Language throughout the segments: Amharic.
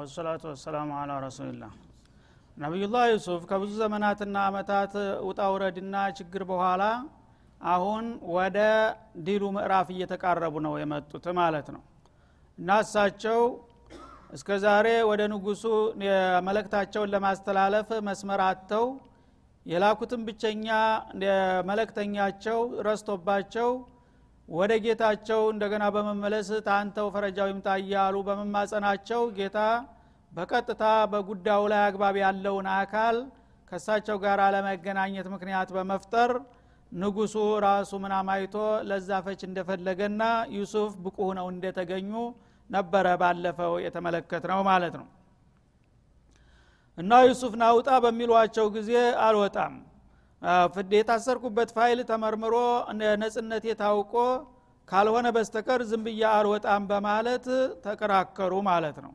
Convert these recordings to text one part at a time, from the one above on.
ወሰላቱ ወሰላሙ አላ ረሱልላህ ነቢዩላህ ዩሱፍ ከብዙ ዘመናትና አመታት ውጣ ውረድና ችግር በኋላ አሁን ወደ ዲሉ ምዕራፍ እየተቃረቡ ነው የመጡት ማለት ነው። እና እሳቸው እስከ ዛሬ ወደ ንጉሱ መለክታቸውን ለማስተላለፍ መስመር አጥተው የላኩትን ብቸኛ መለክተኛቸው ረስቶባቸው ወደ ጌታቸው እንደገና በመመለስ ታንተው ፈረጃው ይምጣ እያሉ በመማጸናቸው ጌታ በቀጥታ በጉዳዩ ላይ አግባብ ያለውን አካል ከሳቸው ጋር ለመገናኘት ምክንያት በመፍጠር ንጉሱ ራሱ መናም አይቶ ለዛ ፈች እንደፈለገና ዩሱፍ ብቁ ሆነው እንደተገኙ ነበረ ባለፈው የተመለከትነው ማለት ነው። እና ዩሱፍ ናውጣ በሚሏቸው ጊዜ አልወጣም የታሰርኩበት ፋይል ተመርምሮ ነጻነቴ ታውቆ ካልሆነ በስተቀር ዝም ብዬ አልወጣም በማለት ተከራከሩ ማለት ነው።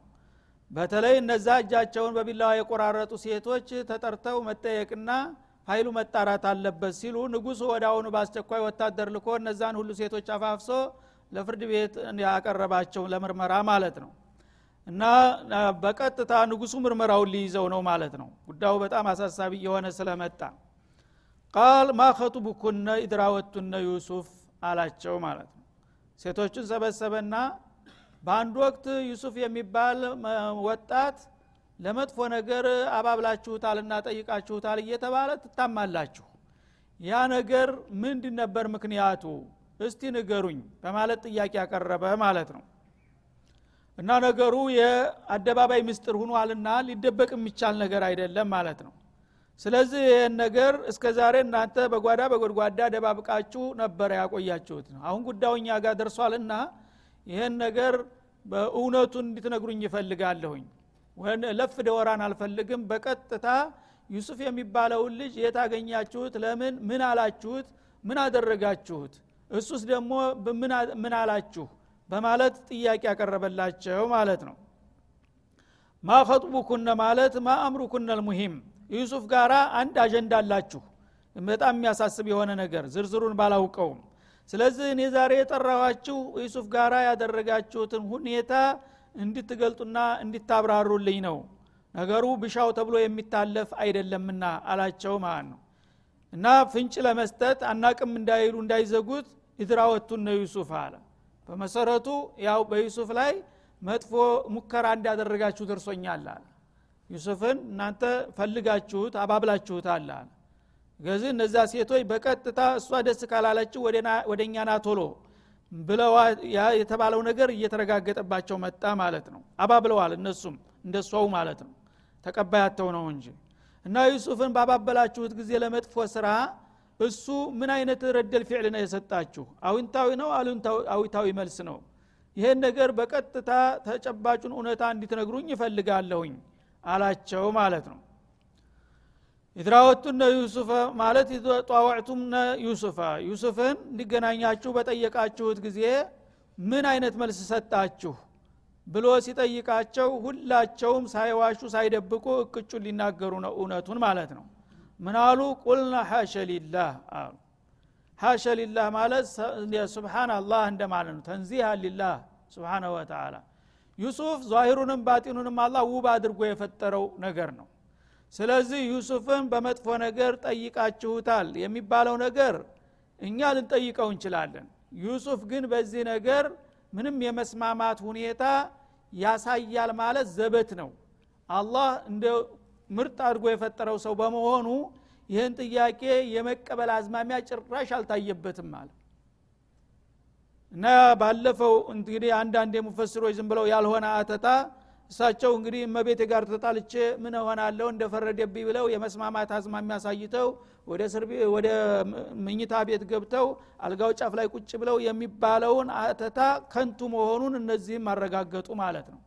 በተለይ እነዛ እጃቸውን በቢላዋ የቆራረጡ ሴቶች ተጠርተው መጠየቅና ፋይሉ መጣራት አለበት ሲሉ ንጉሱ አሁኑ በአስቸኳይ ወታደር ልኮ እነዛን ሁሉ ሴቶች አፋፍሶ ለፍርድ ቤት ያቀረባቸው ለምርመራ ማለት ነው። እና በቀጥታ ንጉሱ ምርመራውን ሊይዘው ነው ማለት ነው። ጉዳዩ በጣም አሳሳቢ የሆነ ስለመጣ ቃል ማ ኸጡቡኩነ ኢድራወቱነ ዩሱፍ አላቸው ማለት ነው። ሴቶቹን ሰበሰበና በአንድ ወቅት ዩሱፍ የሚባል ወጣት ለመጥፎ ነገር አባብላችሁታልና ጠይቃችሁታል እየተባለ ትታማላችሁ። ያ ነገር ምንድን ነበር ምክንያቱ? እስቲ ንገሩኝ በማለት ጥያቄ ያቀረበ ማለት ነው። እና ነገሩ የአደባባይ ምስጢር ሁኗልና ሊደበቅ የሚቻል ነገር አይደለም ማለት ነው ስለዚህ ይህን ነገር እስከ ዛሬ እናንተ በጓዳ በጎድጓዳ ደባብቃችሁ ነበረ ያቆያችሁት ነው። አሁን ጉዳዩ እኛ ጋር ደርሷልና ይህን ነገር በእውነቱን እንድትነግሩኝ ይፈልጋለሁኝ ለፍ ደወራን አልፈልግም። በቀጥታ ዩሱፍ የሚባለውን ልጅ የታገኛችሁት ለምን? ምን አላችሁት? ምን አደረጋችሁት? እሱስ ደግሞ ምን አላችሁ? በማለት ጥያቄ ያቀረበላቸው ማለት ነው። ማ ኸጥቡኩነ ማለት ማ አምሩኩነ ልሙሂም ዩሱፍ ጋራ አንድ አጀንዳ አላችሁ። በጣም የሚያሳስብ የሆነ ነገር ዝርዝሩን ባላውቀውም። ስለዚህ እኔ ዛሬ የጠራኋችሁ ዩሱፍ ጋራ ያደረጋችሁትን ሁኔታ እንድትገልጡና እንድታብራሩልኝ ነው። ነገሩ ብሻው ተብሎ የሚታለፍ አይደለምና አላቸው ማለት ነው። እና ፍንጭ ለመስጠት አናቅም እንዳይሉ እንዳይዘጉት ኢድራወቱነ ዩሱፍ አለ። በመሰረቱ ያው በዩሱፍ ላይ መጥፎ ሙከራ እንዳደረጋችሁ ደርሶኛል አለ ዩሱፍን እናንተ ፈልጋችሁት አባብላችሁታል አለ። ገዚህ እነዛ ሴቶች በቀጥታ እሷ ደስ ካላለችው ወደ እኛ ቶሎ ብለዋ የተባለው ነገር እየተረጋገጠባቸው መጣ ማለት ነው። አባብለዋል እነሱም እንደሷው ማለት ነው። ተቀባያተው ነው እንጂ እና ዩሱፍን ባባበላችሁት ጊዜ ለመጥፎ ስራ እሱ ምን አይነት ረደል ፊዕል ነው የሰጣችሁ? አዊንታዊ ነው አዊታዊ መልስ ነው። ይሄን ነገር በቀጥታ ተጨባጩን እውነታ እንዲትነግሩኝ ይፈልጋለሁኝ አላቸው ማለት ነው። ኢድራወቱነ ዩሱፈ ማለት ጧወዕቱምነ ዩሱፈ። ዩሱፍን እንዲገናኛችሁ በጠየቃችሁት ጊዜ ምን አይነት መልስ ሰጣችሁ ብሎ ሲጠይቃቸው ሁላቸውም ሳይዋሹ ሳይደብቁ እቅጩን ሊናገሩ ነው እውነቱን ማለት ነው። ምናሉ ቁልና ሐሸ ሊላህ አሉ። ሐሸ ሊላህ ማለት ስብሓን አላህ እንደማለት ነው። ተንዚህ ሊላህ ስብሓነሁ ወተላ ዩሱፍ ዛሂሩንም ባጢኑንም አላህ ውብ አድርጎ የፈጠረው ነገር ነው። ስለዚህ ዩሱፍን በመጥፎ ነገር ጠይቃችሁታል የሚባለው ነገር እኛ ልንጠይቀው እንችላለን። ዩሱፍ ግን በዚህ ነገር ምንም የመስማማት ሁኔታ ያሳያል ማለት ዘበት ነው። አላህ እንደ ምርጥ አድርጎ የፈጠረው ሰው በመሆኑ ይህን ጥያቄ የመቀበል አዝማሚያ ጭራሽ አልታየበትም ማለት እና ባለፈው እንግዲህ አንዳንድ የሙፈስሮች ዝም ብለው ያልሆነ አተታ እሳቸው እንግዲህ እመቤቴ ጋር ተጣልቼ ምን ሆናለሁ እንደፈረደብኝ ብለው የመስማማት አዝማሚያ አሳይተው ወደ ወደ ምኝታ ቤት ገብተው አልጋው ጫፍ ላይ ቁጭ ብለው የሚባለውን አተታ ከንቱ መሆኑን እነዚህም አረጋገጡ ማለት ነው።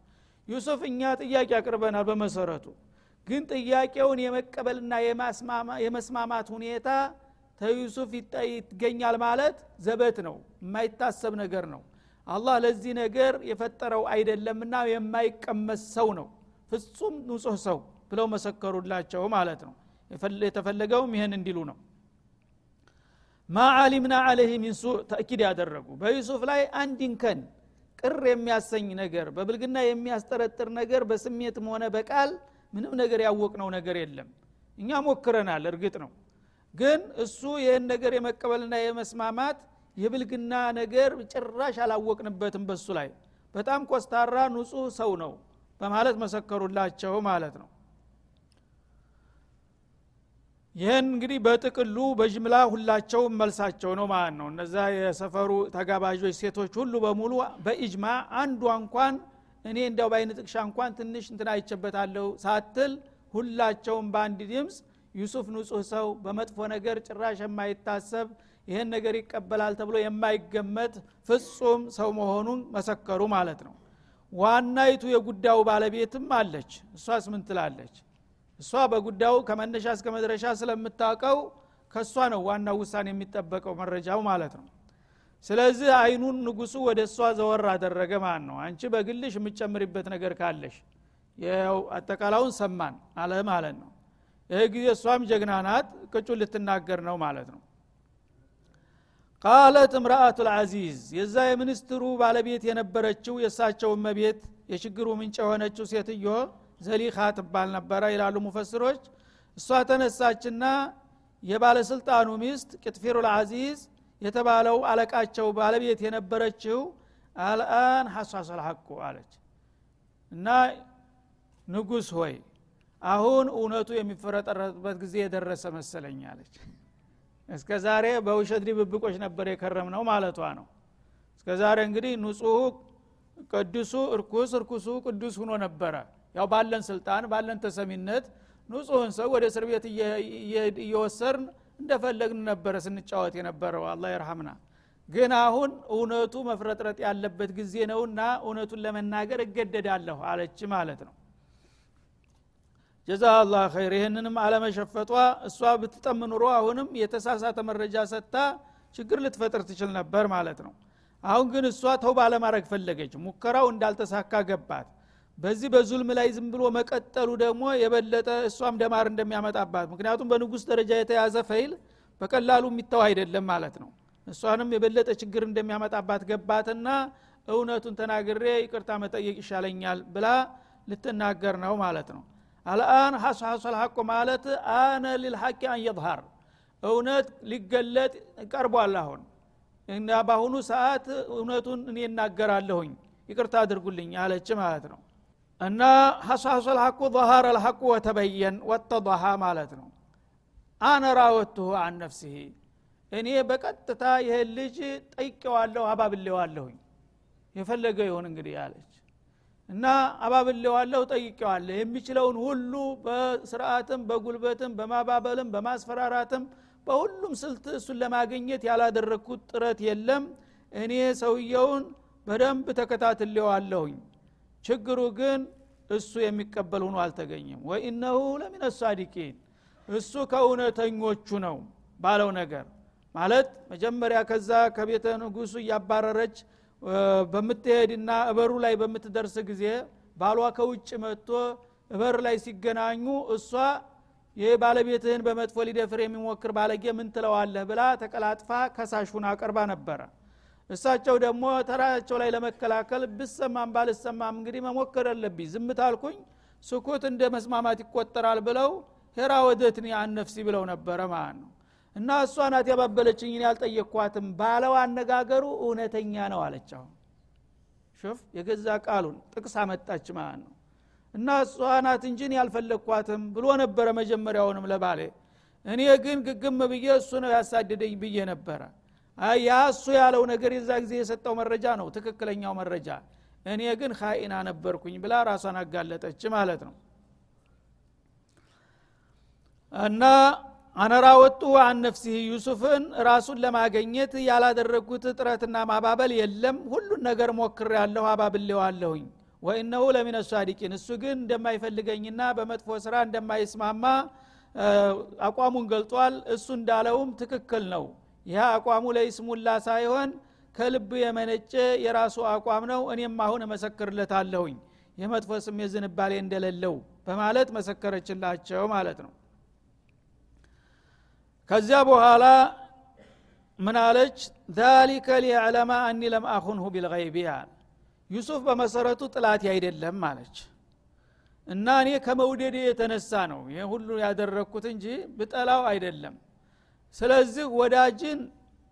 ዩሱፍ እኛ ጥያቄ አቅርበናል በመሰረቱ። ግን ጥያቄውን የመቀበልና የመስማማት ሁኔታ ተዩሱፍ ይገኛል ማለት ዘበት ነው የማይታሰብ ነገር ነው። አላህ ለዚህ ነገር የፈጠረው አይደለምና የማይቀመስ ሰው ነው። ፍጹም ንጹህ ሰው ብለው መሰከሩላቸው ማለት ነው። የተፈለገውም ይህን እንዲሉ ነው። ማ አሊምና አለህ ሚን ተእኪድ ያደረጉ። በዩሱፍ ላይ አንድን ከን ቅር የሚያሰኝ ነገር በብልግና የሚያስጠረጥር ነገር በስሜትም ሆነ በቃል ምንም ነገር ያወቅነው ነገር የለም። እኛ ሞክረናል እርግጥ ነው ግን እሱ ይህን ነገር የመቀበልና የመስማማት የብልግና ነገር ጭራሽ አላወቅንበትም በሱ ላይ። በጣም ኮስታራ ንጹህ ሰው ነው በማለት መሰከሩላቸው ማለት ነው። ይህን እንግዲህ በጥቅሉ በጅምላ ሁላቸውም መልሳቸው ነው ማለት ነው። እነዛ የሰፈሩ ተጋባዦች ሴቶች ሁሉ በሙሉ በኢጅማ አንዷ እንኳን እኔ እንዲያው በአይነ ጥቅሻ እንኳን ትንሽ እንትን አይቸበታለሁ ሳትል ሁላቸውም በአንድ ድምፅ ዩሱፍ ንጹህ ሰው በመጥፎ ነገር ጭራሽ የማይታሰብ ይህን ነገር ይቀበላል ተብሎ የማይገመት ፍጹም ሰው መሆኑን መሰከሩ ማለት ነው። ዋናይቱ የጉዳዩ ባለቤትም አለች። እሷስ ምን ትላለች? እሷ በጉዳዩ ከመነሻ እስከ መድረሻ ስለምታውቀው ከእሷ ነው ዋናው ውሳኔ የሚጠበቀው መረጃው ማለት ነው። ስለዚህ አይኑን ንጉሱ ወደ እሷ ዘወር አደረገ ማለት ነው። አንቺ በግልሽ የምጨምሪበት ነገር ካለሽ አጠቃላውን ሰማን አለ ማለት ነው ይህ ጊዜ እሷም ጀግና ናት ቅጩን ልትናገር ነው ማለት ነው። ቃለት እምራአቱ ልዓዚዝ የዛ የሚኒስትሩ ባለቤት የነበረችው የእሳቸው መቤት የችግሩ ምንጭ የሆነችው ሴትዮ ዘሊኻ ትባል ነበረ ይላሉ ሙፈስሮች እሷ ተነሳችና የባለስልጣኑ ሚስት ቅጥፊሩ ልዓዚዝ የተባለው አለቃቸው ባለቤት የነበረችው አልአን ሐሷስ አልሐቁ አለች። እና ንጉስ ሆይ አሁን እውነቱ የሚፈረጠረጥበት ጊዜ የደረሰ መሰለኝ አለች። እስከ ዛሬ በውሸት ድብብቆች ነበር የከረም ነው ማለቷ ነው። እስከ ዛሬ እንግዲህ ንጹሁ ቅዱሱ እርኩስ እርኩሱ ቅዱስ ሁኖ ነበረ። ያው ባለን ስልጣን ባለን ተሰሚነት ንጹህን ሰው ወደ እስር ቤት እየወሰርን እንደፈለግን ነበረ ስንጫወት የነበረው። አላ ይርሐምና። ግን አሁን እውነቱ መፍረጥረጥ ያለበት ጊዜ ነውና እውነቱን ለመናገር እገደዳለሁ አለች ማለት ነው ጀዛ አላህ ኸይር። ይህንንም አለመሸፈጧ እሷ ብትጠም ኑሮ አሁንም የተሳሳተ መረጃ ሰጥታ ችግር ልትፈጥር ትችል ነበር ማለት ነው። አሁን ግን እሷ ተውባ ለማድረግ ፈለገች። ሙከራው እንዳልተሳካ ገባት። በዚህ በዙልም ላይ ዝም ብሎ መቀጠሉ ደግሞ የበለጠ እሷም ደማር እንደሚያመጣባት ምክንያቱም በንጉስ ደረጃ የተያዘ ፈይል በቀላሉ የሚተው አይደለም ማለት ነው። እሷንም የበለጠ ችግር እንደሚያመጣባት ገባትና እውነቱን ተናግሬ ይቅርታ መጠየቅ ይሻለኛል ብላ ልትናገር ነው ማለት ነው الآن حس حس الحق مالت آن للحق أن يظهر. أونت لقلت قربوا اللهون إن أبهونو ساعات أونتون أن ينقر اللهون يكرتا درقوا لن على جمالتنا أن حس حس الحق ظهر الحق وتبين واتضحى مالتنا أنا راوته عن نفسه. እኔ በቀጥታ ይሄ ልጅ ጠይቀዋለሁ አባብሌዋለሁኝ የፈለገ ይሆን እንግዲህ አለች እና አባብሌዋለሁ ጠይቄዋለሁ። የሚችለውን ሁሉ በስርዓትም በጉልበትም በማባበልም በማስፈራራትም በሁሉም ስልት እሱን ለማግኘት ያላደረግኩት ጥረት የለም። እኔ ሰውየውን በደንብ ተከታትሌዋለሁኝ ችግሩ ግን እሱ የሚቀበል ሆኖ አልተገኘም። ወኢነሁ ለሚን ሳዲቂን እሱ ከእውነተኞቹ ነው ባለው ነገር። ማለት መጀመሪያ ከዛ ከቤተ ንጉሱ እያባረረች በምትሄድና እበሩ ላይ በምትደርስ ጊዜ ባሏ ከውጭ መጥቶ እበር ላይ ሲገናኙ እሷ ይህ ባለቤትህን በመጥፎ ሊደፍር የሚሞክር ባለጌ ምን ትለዋለህ? ብላ ተቀላጥፋ ከሳሹን አቀርባ ነበረ። እሳቸው ደግሞ ተራቸው ላይ ለመከላከል ብሰማም ባልሰማም እንግዲህ መሞከር አለብኝ ዝምት ስኩት እንደ መስማማት ይቆጠራል ብለው ሄራ ወደትኒ አነፍሲ ብለው ነበረ ማለት ነው እና እሷ ናት ያባበለችኝ ያልጠየቅኳትም ባለው አነጋገሩ እውነተኛ ነው አለች። አሁን ሹፍ የገዛ ቃሉን ጥቅስ አመጣች ማለት ነው። እና እሷ ናት እንጂን ያልፈለግኳትም ብሎ ነበረ መጀመሪያውንም ለባሌ። እኔ ግን ግግም ብዬ እሱ ነው ያሳደደኝ ብዬ ነበረ። ያ እሱ ያለው ነገር የዛ ጊዜ የሰጠው መረጃ ነው ትክክለኛው መረጃ። እኔ ግን ኻኢና ነበርኩኝ ብላ ራሷን አጋለጠች ማለት ነው። እና አነራወጡ አን ነፍሲህ ዩሱፍን ራሱን ለማገኘት ያላደረግኩት ጥረትና ማባበል የለም። ሁሉን ነገር ሞክር ያለሁ አባብሌዋለሁኝ። ወኢነሁ ለሚነ ሳዲቂን እሱ ግን እንደማይፈልገኝና በመጥፎ ስራ እንደማይስማማ አቋሙን ገልጧል። እሱ እንዳለውም ትክክል ነው። ይህ አቋሙ ለይስሙላ ሳይሆን ከልብ የመነጨ የራሱ አቋም ነው። እኔም አሁን እመሰክርለታለሁኝ። የመጥፎ ስሜት ዝንባሌ እንደሌለው በማለት መሰከረችላቸው ማለት ነው ከዚያ በኋላ ምን አለች? ዛሊከ ሊያዕለማ አኒ ለም አኹንሁ ቢልገይቢ አለ። ዩሱፍ በመሰረቱ ጥላቴ አይደለም አለች። እና እኔ ከመውደዴ የተነሳ ነው ይህ ሁሉ ያደረግኩት እንጂ ብጠላው አይደለም። ስለዚህ ወዳጅን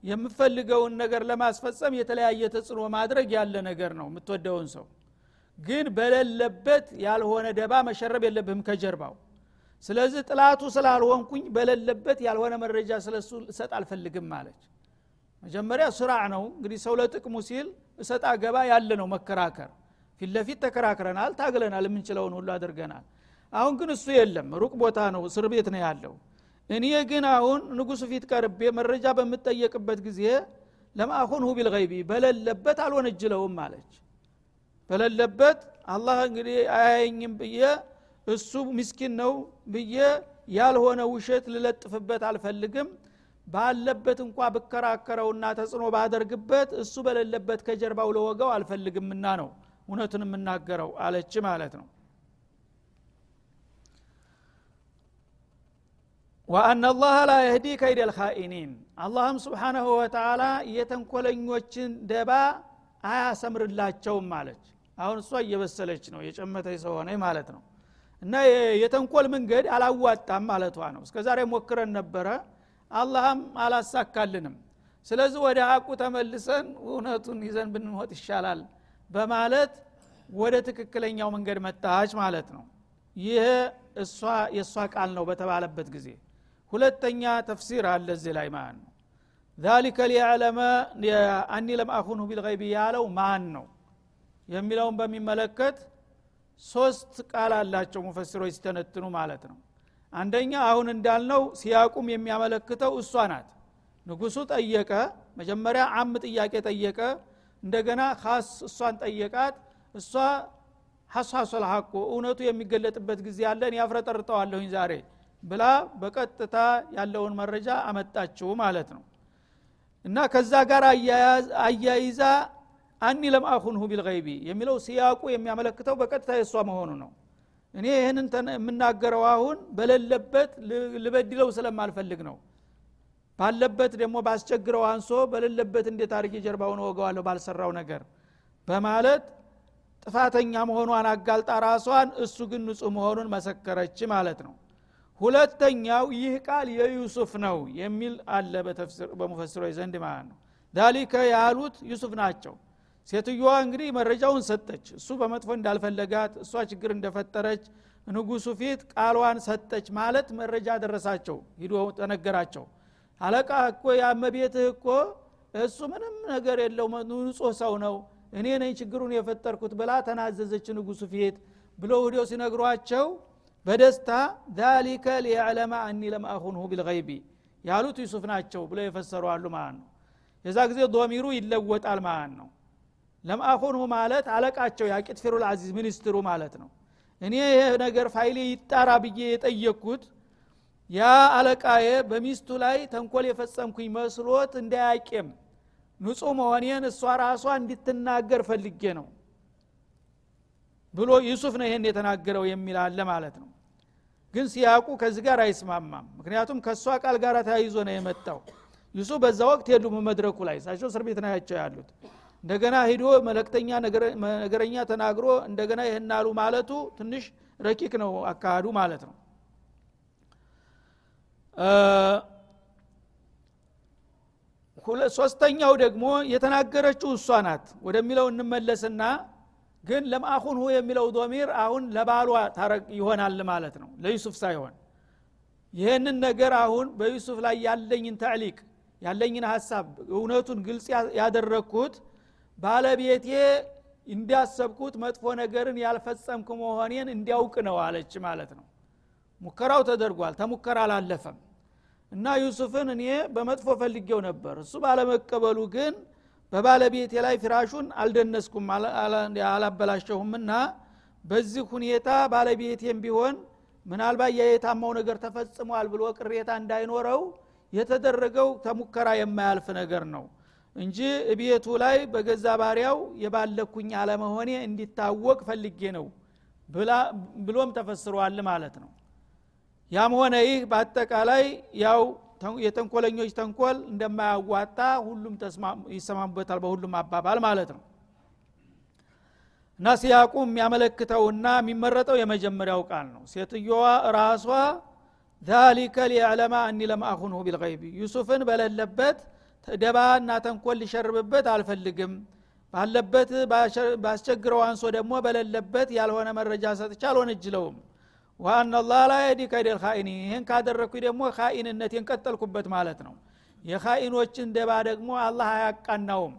የምፈልገውን ነገር ለማስፈጸም የተለያየ ተጽዕኖ ማድረግ ያለ ነገር ነው የምትወደውን ሰው። ግን በሌለበት ያልሆነ ደባ መሸረብ የለብህም ከጀርባው ስለዚህ ጥላቱ ስላልሆንኩኝ በሌለበት ያልሆነ መረጃ ስለሱ እሰጥ አልፈልግም ማለች መጀመሪያ ስራዕ ነው። እንግዲህ ሰው ለጥቅሙ ሲል እሰጥ አገባ ያለ ነው መከራከር። ፊት ለፊት ተከራክረናል ታግለናል የምንችለውን ሁሉ አድርገናል። አሁን ግን እሱ የለም። ሩቅ ቦታ ነው እስር ቤት ነው ያለው። እኔ ግን አሁን ንጉሱ ፊት ቀርቤ መረጃ በምጠየቅበት ጊዜ ለማአኹንሁ ቢልገይቢ በሌለበት አልወነጅለውም አለች። በሌለበት አላህ እንግዲህ አያየኝም ብዬ እሱ ምስኪን ነው ብዬ ያልሆነ ውሸት ልለጥፍበት አልፈልግም። ባለበት እንኳ ብከራከረውና ተጽዕኖ ባደርግበት እሱ በሌለበት ከጀርባው ለወገው አልፈልግምና ነው እውነቱን የምናገረው አለች ማለት ነው። ወአና አላህ ላ የህዲ ከይደ ልካኢኒን አላህም ስብሓናሁ ወተላ የተንኮለኞችን ደባ አያሰምርላቸውም አለች። አሁን እሷ እየበሰለች ነው የጨመተች ሰው ማለት ነው እና የተንኮል መንገድ አላዋጣም ማለቷ ነው። እስከ ዛሬ ሞክረን ነበረ አላህም አላሳካልንም። ስለዚህ ወደ ሀቁ ተመልሰን እውነቱን ይዘን ብንወጥ ይሻላል በማለት ወደ ትክክለኛው መንገድ መጣች ማለት ነው። ይህ እሷ የእሷ ቃል ነው በተባለበት ጊዜ። ሁለተኛ ተፍሲር አለ እዚህ ላይ ማለት ነው። ዛሊከ ሊያዕለመ አኒ ለም ቢልገይቢ ያለው ማን ነው? የሚለውን በሚመለከት ሶስት ቃል አላቸው ሙፈሲሮች ሲተነትኑ ማለት ነው። አንደኛ አሁን እንዳልነው ሲያቁም የሚያመለክተው እሷ ናት። ንጉሱ ጠየቀ መጀመሪያ አም ጥያቄ ጠየቀ እንደገና ካስ እሷን ጠየቃት። እሷ ሐሷሶል ሐቁ እውነቱ የሚገለጥበት ጊዜ አለን ያፍረጠርጠዋለሁኝ ዛሬ ብላ በቀጥታ ያለውን መረጃ አመጣችው ማለት ነው። እና ከዛ ጋር አያይዛ አኒ ለም አኹንሁ ቢልገይቢ የሚለው ሲያቁ የሚያመለክተው በቀጥታ የእሷ መሆኑ ነው። እኔ ይህንን የምናገረው አሁን በሌለበት ልበድለው ስለማልፈልግ ነው። ባለበት ደግሞ ባስቸግረው አንሶ በሌለበት እንዴት አድርጌ ጀርባውን ወገዋለሁ ባልሰራው ነገር? በማለት ጥፋተኛ መሆኗን አጋልጣ ራሷን እሱ ግን ንጹህ መሆኑን መሰከረች ማለት ነው። ሁለተኛው ይህ ቃል የዩሱፍ ነው የሚል አለ በሙፈስሮች ዘንድ ማለት ነው። ዳሊከ ያሉት ዩሱፍ ናቸው ሴትዮዋ እንግዲህ መረጃውን ሰጠች። እሱ በመጥፎ እንዳልፈለጋት እሷ ችግር እንደፈጠረች ንጉሱ ፊት ቃሏን ሰጠች ማለት መረጃ ደረሳቸው። ሂዶ ተነገራቸው። አለቃ እኮ ያመቤትህ እኮ እሱ ምንም ነገር የለው ንጹህ ሰው ነው እኔ ነኝ ችግሩን የፈጠርኩት ብላ ተናዘዘች ንጉሱ ፊት ብለው ሂዶ ሲነግሯቸው በደስታ ذلك ليعلم أني لم أخنه بالغيب ያሉት ዩሱፍ ናቸው ብለው የፈሰሩ አሉ ማለት ነው። የዛ ጊዜ ዶሚሩ ይለወጣል ማለት ነው لم أخنه ማለት አለቃቸው ያ ቂጥፊሩል አዚዝ ሚኒስትሩ ማለት ነው። እኔ ይሄ ነገር ፋይሌ ይጣራ ብዬ የጠየቅኩት ያ አለቃዬ በሚስቱ ላይ ተንኮል የፈጸምኩኝ መስሎት እንዳያቄም ንጹህ መሆኔን እሷ ራሷ እንድትናገር ፈልጌ ነው ብሎ ዩሱፍ ነው ይሄን የተናገረው የሚል አለ ማለት ነው። ግን ሲያቁ ከዚህ ጋር አይስማማም። ምክንያቱም ከእሷ ቃል ጋር ተያይዞ ነው የመጣው። ዩሱፍ በዛ ወቅት የሉም መድረኩ ላይ። እሳቸው እስር ቤት ናያቸው ያሉት እንደገና ሂዶ መለክተኛ ነገረኛ ተናግሮ እንደገና ይህን አሉ ማለቱ ትንሽ ረቂቅ ነው አካሃዱ ማለት ነው። ሶስተኛው ደግሞ የተናገረችው እሷ ናት። ወደሚለው እንመለስና ግን ለምአኹንሁ የሚለው ዶሚር አሁን ለባሏ ይሆናል ማለት ነው። ለዩሱፍ ሳይሆን። ይህንን ነገር አሁን በዩሱፍ ላይ ያለኝን ተዕሊቅ ያለኝን ሀሳብ እውነቱን ግልጽ ያደረግኩት ባለቤቴ እንዲያሰብኩት መጥፎ ነገርን ያልፈጸምኩ መሆኔን እንዲያውቅ ነው አለች ማለት ነው። ሙከራው ተደርጓል። ተሙከራ አላለፈም። እና ዩሱፍን እኔ በመጥፎ ፈልጌው ነበር። እሱ ባለመቀበሉ ግን በባለቤቴ ላይ ፍራሹን አልደነስኩም አላበላሸሁምና በዚህ ሁኔታ ባለቤቴም ቢሆን ምናልባት የየታማው ነገር ተፈጽሟል ብሎ ቅሬታ እንዳይኖረው የተደረገው ተሙከራ የማያልፍ ነገር ነው እንጂ እቤቱ ላይ በገዛ ባሪያው የባለኩኝ አለመሆኔ እንዲታወቅ ፈልጌ ነው ብሎም ተፈስሯል ማለት ነው። ያም ሆነ ይህ በአጠቃላይ ያው የተንኮለኞች ተንኮል እንደማያዋጣ ሁሉም ይሰማሙበታል በሁሉም አባባል ማለት ነው። እና ሲያቁ የሚያመለክተውና የሚመረጠው የመጀመሪያው ቃል ነው። ሴትዮዋ ራሷ ዛሊከ ሊያዕለማ እኒ ለም አኹንሁ ቢልገይቢ ዩሱፍን በሌለበት ደባ እና ተንኮል ሊሸርብበት አልፈልግም። ባለበት ባስቸግረው አንሶ ደግሞ በሌለበት ያልሆነ መረጃ ሰጥቻ አልወነጅለውም። ዋአና ላህ ላ የዲ ከይደል ካኢኒ ይህን ካደረግኩ ደግሞ ካኢንነቴን ቀጠልኩበት ማለት ነው። የካኢኖችን ደባ ደግሞ አላህ አያቃናውም።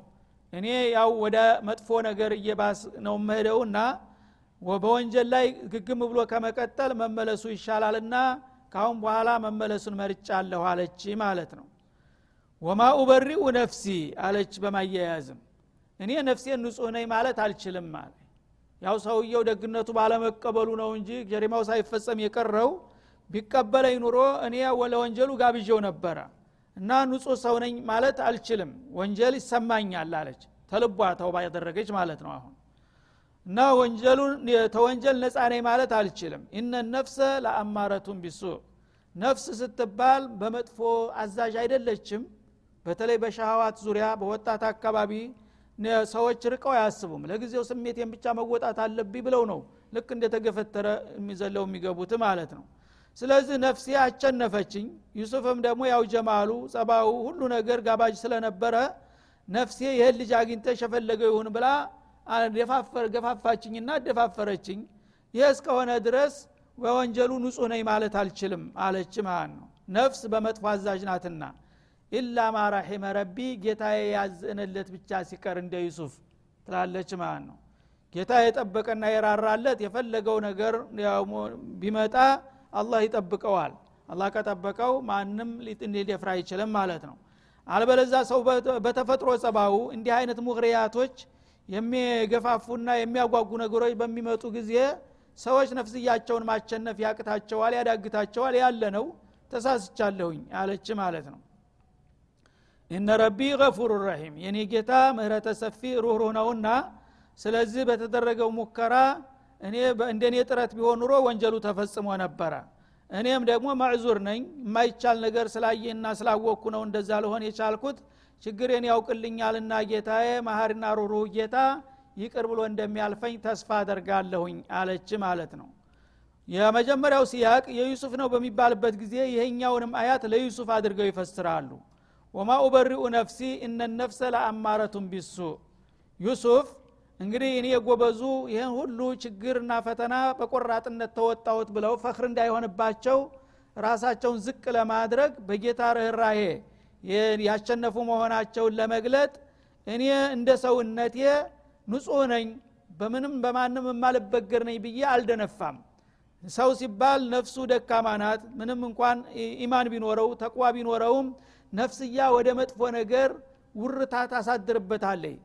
እኔ ያው ወደ መጥፎ ነገር እየባስ ነው መሄደውና በወንጀል ላይ ግግም ብሎ ከመቀጠል መመለሱ ይሻላልና ካሁን በኋላ መመለሱን መርጫለሁ አለች ማለት ነው ወማ ኡበሪኡ ነፍሲ አለች በማያያዝም። እኔ ነፍሴን ንጹህ ነኝ ማለት አልችልም አለ። ያው ሰውየው ደግነቱ ባለመቀበሉ ነው እንጂ ጀሪማው ሳይፈጸም የቀረው ቢቀበለኝ ኑሮ እኔ ለወንጀሉ ጋብዤው ነበረ እና ንጹህ ሰው ነኝ ማለት አልችልም። ወንጀል ይሰማኛል አለች። ተልቧ ተውባ ያደረገች ማለት ነው አሁን። እና ወንጀሉን ተወንጀል ነፃ ነኝ ማለት አልችልም። ኢነ ነፍሰ ለአማረቱን ቢሱ ነፍስ ስትባል በመጥፎ አዛዥ አይደለችም በተለይ በሻህዋት ዙሪያ በወጣት አካባቢ ሰዎች ርቀው አያስቡም። ለጊዜው ስሜቴን ብቻ መወጣት አለብኝ ብለው ነው ልክ እንደተገፈተረ የሚዘለው የሚገቡት ማለት ነው። ስለዚህ ነፍሴ አቸነፈችኝ ዩሱፍም ደግሞ ያው ጀማሉ ጸባው ሁሉ ነገር ጋባዥ ስለነበረ ነፍሴ ይህን ልጅ አግኝተሽ የፈለገው ይሁን ብላ ገፋፋችኝና አደፋፈረችኝ። ይህ እስከሆነ ድረስ በወንጀሉ ንጹህ ነኝ ማለት አልችልም አለች ማለት ነው። ነፍስ በመጥፎ አዛዥ ናትና ኢላ ማ ረሒመ ረቢ ጌታዬ ያዝንለት ብቻ ሲቀር እንደ ዩሱፍ ትላለች ማለት ነው። ጌታ የጠበቀና የራራለት የፈለገው ነገር ቢመጣ አላህ ይጠብቀዋል። አላህ ከጠበቀው ማንም ሊደፍራ አይችልም ማለት ነው። አልበለዛ ሰው በተፈጥሮ ጸባው እንዲህ አይነት ሙግሪያቶች የሚገፋፉና የሚያጓጉ ነገሮች በሚመጡ ጊዜ ሰዎች ነፍስያቸውን ማቸነፍ ያቅታቸዋል ያዳግታቸዋል ያለ ነው ተሳስቻለሁኝ አለች ማለት ነው እነ ረቢ ገፉሩ ረሒም የኔ ጌታ ምህረተ ሰፊ ሩህሩህ ነውና ስለዚህ በተደረገው ሙከራ እኔ እንደኔ ጥረት ቢሆን ኑሮ ወንጀሉ ተፈጽሞ ነበረ። እኔም ደግሞ መዕዙር ነኝ የማይቻል ነገር ስላየና ስላወቅኩ ነው እንደዛ ልሆን የቻልኩት። ችግሬን ያውቅልኛልና ጌታዬ መሀሪና ሩሩህ ጌታ ይቅር ብሎ እንደሚያልፈኝ ተስፋ አደርጋለሁኝ አለች ማለት ነው። የመጀመሪያው ሲያቅ የዩሱፍ ነው በሚባልበት ጊዜ ይሄኛውንም አያት ለዩሱፍ አድርገው ይፈስራሉ ወማ ኡበሪኡ ነፍሲ እነ ነፍሰ ለአማረቱን ቢሱ። ዩሱፍ እንግዲህ እኔ የጎበዙ ይህን ሁሉ ችግርና ፈተና በቆራጥነት ተወጣሁት ብለው ፈክር እንዳይሆንባቸው ራሳቸውን ዝቅ ለማድረግ በጌታ ርኅራሄ ያሸነፉ መሆናቸውን ለመግለጥ እኔ እንደ ሰውነቴ ንጹህ ነኝ በምንም በማንም የማልበገር ነኝ ብዬ አልደነፋም። ሰው ሲባል ነፍሱ ደካማ ናት ምንም እንኳን ኢማን ቢኖረው ተቅዋ ቢኖረውም ነፍስያ ወደ መጥፎ ነገር ውርታ ታሳድርበታለይ።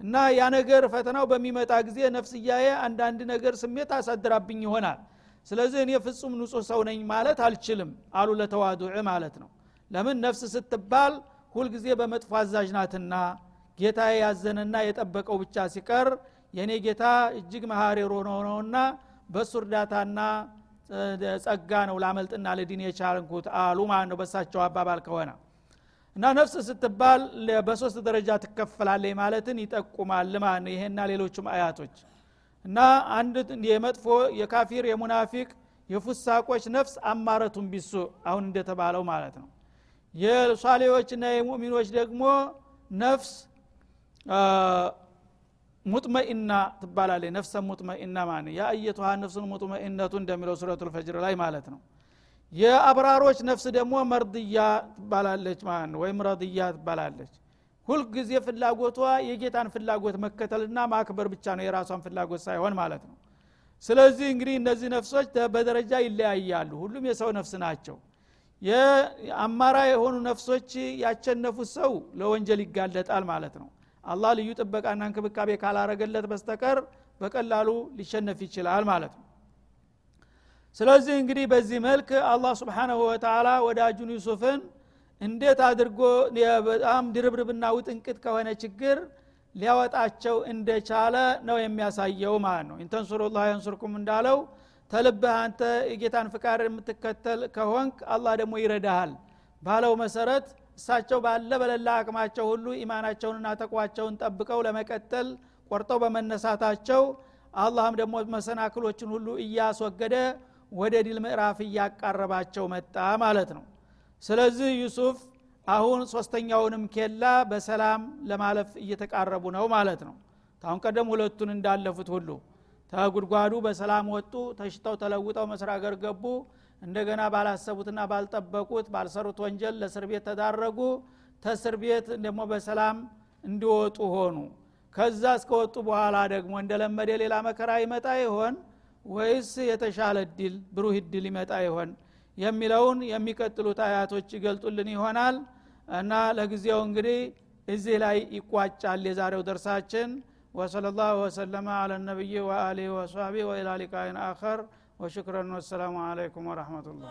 እና ያ ነገር ፈተናው በሚመጣ ጊዜ ነፍስያዬ አንዳንድ ነገር ስሜት አሳድራብኝ ይሆናል። ስለዚህ እኔ ፍጹም ንጹህ ሰው ነኝ ማለት አልችልም አሉ ለተዋዱዕ ማለት ነው። ለምን? ነፍስ ስትባል ሁልጊዜ በመጥፎ አዛዥ ናትና ጌታ ያዘነና የጠበቀው ብቻ ሲቀር የእኔ ጌታ እጅግ መሀሪ ነውና በእሱ እርዳታና ጸጋ ነው ላመልጥና ለዲን የቻልኩት አሉ። ማለት ነው በሳቸው አባባል ከሆነ እና ነፍስ ስትባል በሶስት ደረጃ ትከፈላለች ማለትን ይጠቁማል ማለት ነው። ይሄና ሌሎቹም አያቶች እና አንድ የመጥፎ የካፊር የሙናፊቅ የፉሳቆች ነፍስ አማረቱን ቢሱ አሁን እንደተባለው ማለት ነው። የሷሌዎችና የሙእሚኖች ደግሞ ነፍስ ሙጥመኢና ትባላለች ነፍሰ ሙጥመኢና ማለት ያ አየቱሃ ነፍሱን ሙጥመኢነቱ እንደሚለው ሱረቱ ልፈጅር ላይ ማለት ነው የአብራሮች ነፍስ ደግሞ መርድያ ትባላለች ማለት ነው ወይም ረድያ ትባላለች። ሁልጊዜ ፍላጎቷ የጌታን ፍላጎት መከተልና ማክበር ብቻ ነው የራሷን ፍላጎት ሳይሆን ማለት ነው። ስለዚህ እንግዲህ እነዚህ ነፍሶች በደረጃ ይለያያሉ። ሁሉም የሰው ነፍስ ናቸው። የአማራ የሆኑ ነፍሶች ያቸነፉት ሰው ለወንጀል ይጋለጣል ማለት ነው። አላህ ልዩ ጥበቃና እንክብካቤ ካላረገለት በስተቀር በቀላሉ ሊሸነፍ ይችላል ማለት ነው ስለዚህ እንግዲህ በዚህ መልክ አላህ ስብሓናሁ ወተላ ወዳጁን ዩሱፍን እንዴት አድርጎ በጣም ድርብርብና ውጥንቅጥ ከሆነ ችግር ሊያወጣቸው እንደቻለ ነው የሚያሳየው ማለት ነው። ኢንተንሱሩላህ የንሱርኩም እንዳለው ተልብህ አንተ የጌታን ፍቃድ የምትከተል ከሆንክ አላህ ደግሞ ይረዳሃል። ባለው መሰረት እሳቸው ባለ በለላ አቅማቸው ሁሉ ኢማናቸውንና ተቋቸውን ጠብቀው ለመቀጠል ቆርጠው በመነሳታቸው አላህም ደግሞ መሰናክሎችን ሁሉ እያስወገደ ወደ ድል ምዕራፍ እያቃረባቸው መጣ ማለት ነው። ስለዚህ ዩሱፍ አሁን ሶስተኛውንም ኬላ በሰላም ለማለፍ እየተቃረቡ ነው ማለት ነው። ታሁን ቀደም ሁለቱን እንዳለፉት ሁሉ ተጉድጓዱ በሰላም ወጡ ተሽተው ተለውጠው መስራ ገር ገቡ። እንደገና ባላሰቡትና ባልጠበቁት ባልሰሩት ወንጀል ለእስር ቤት ተዳረጉ። ተእስር ቤት ደግሞ በሰላም እንዲወጡ ሆኑ። ከዛ እስከወጡ በኋላ ደግሞ እንደለመደ ሌላ መከራ ይመጣ ይሆን ወይስ የተሻለ እድል ብሩህ እድል ይመጣ ይሆን የሚለውን የሚቀጥሉት አያቶች ይገልጡልን ይሆናል እና ለጊዜው እንግዲህ እዚህ ላይ ይቋጫል የዛሬው ደርሳችን وصلى الله وسلم على النبي وآله وصحبه وإلى لقاء آخر وشكرا والسلام عليكم ورحمة الله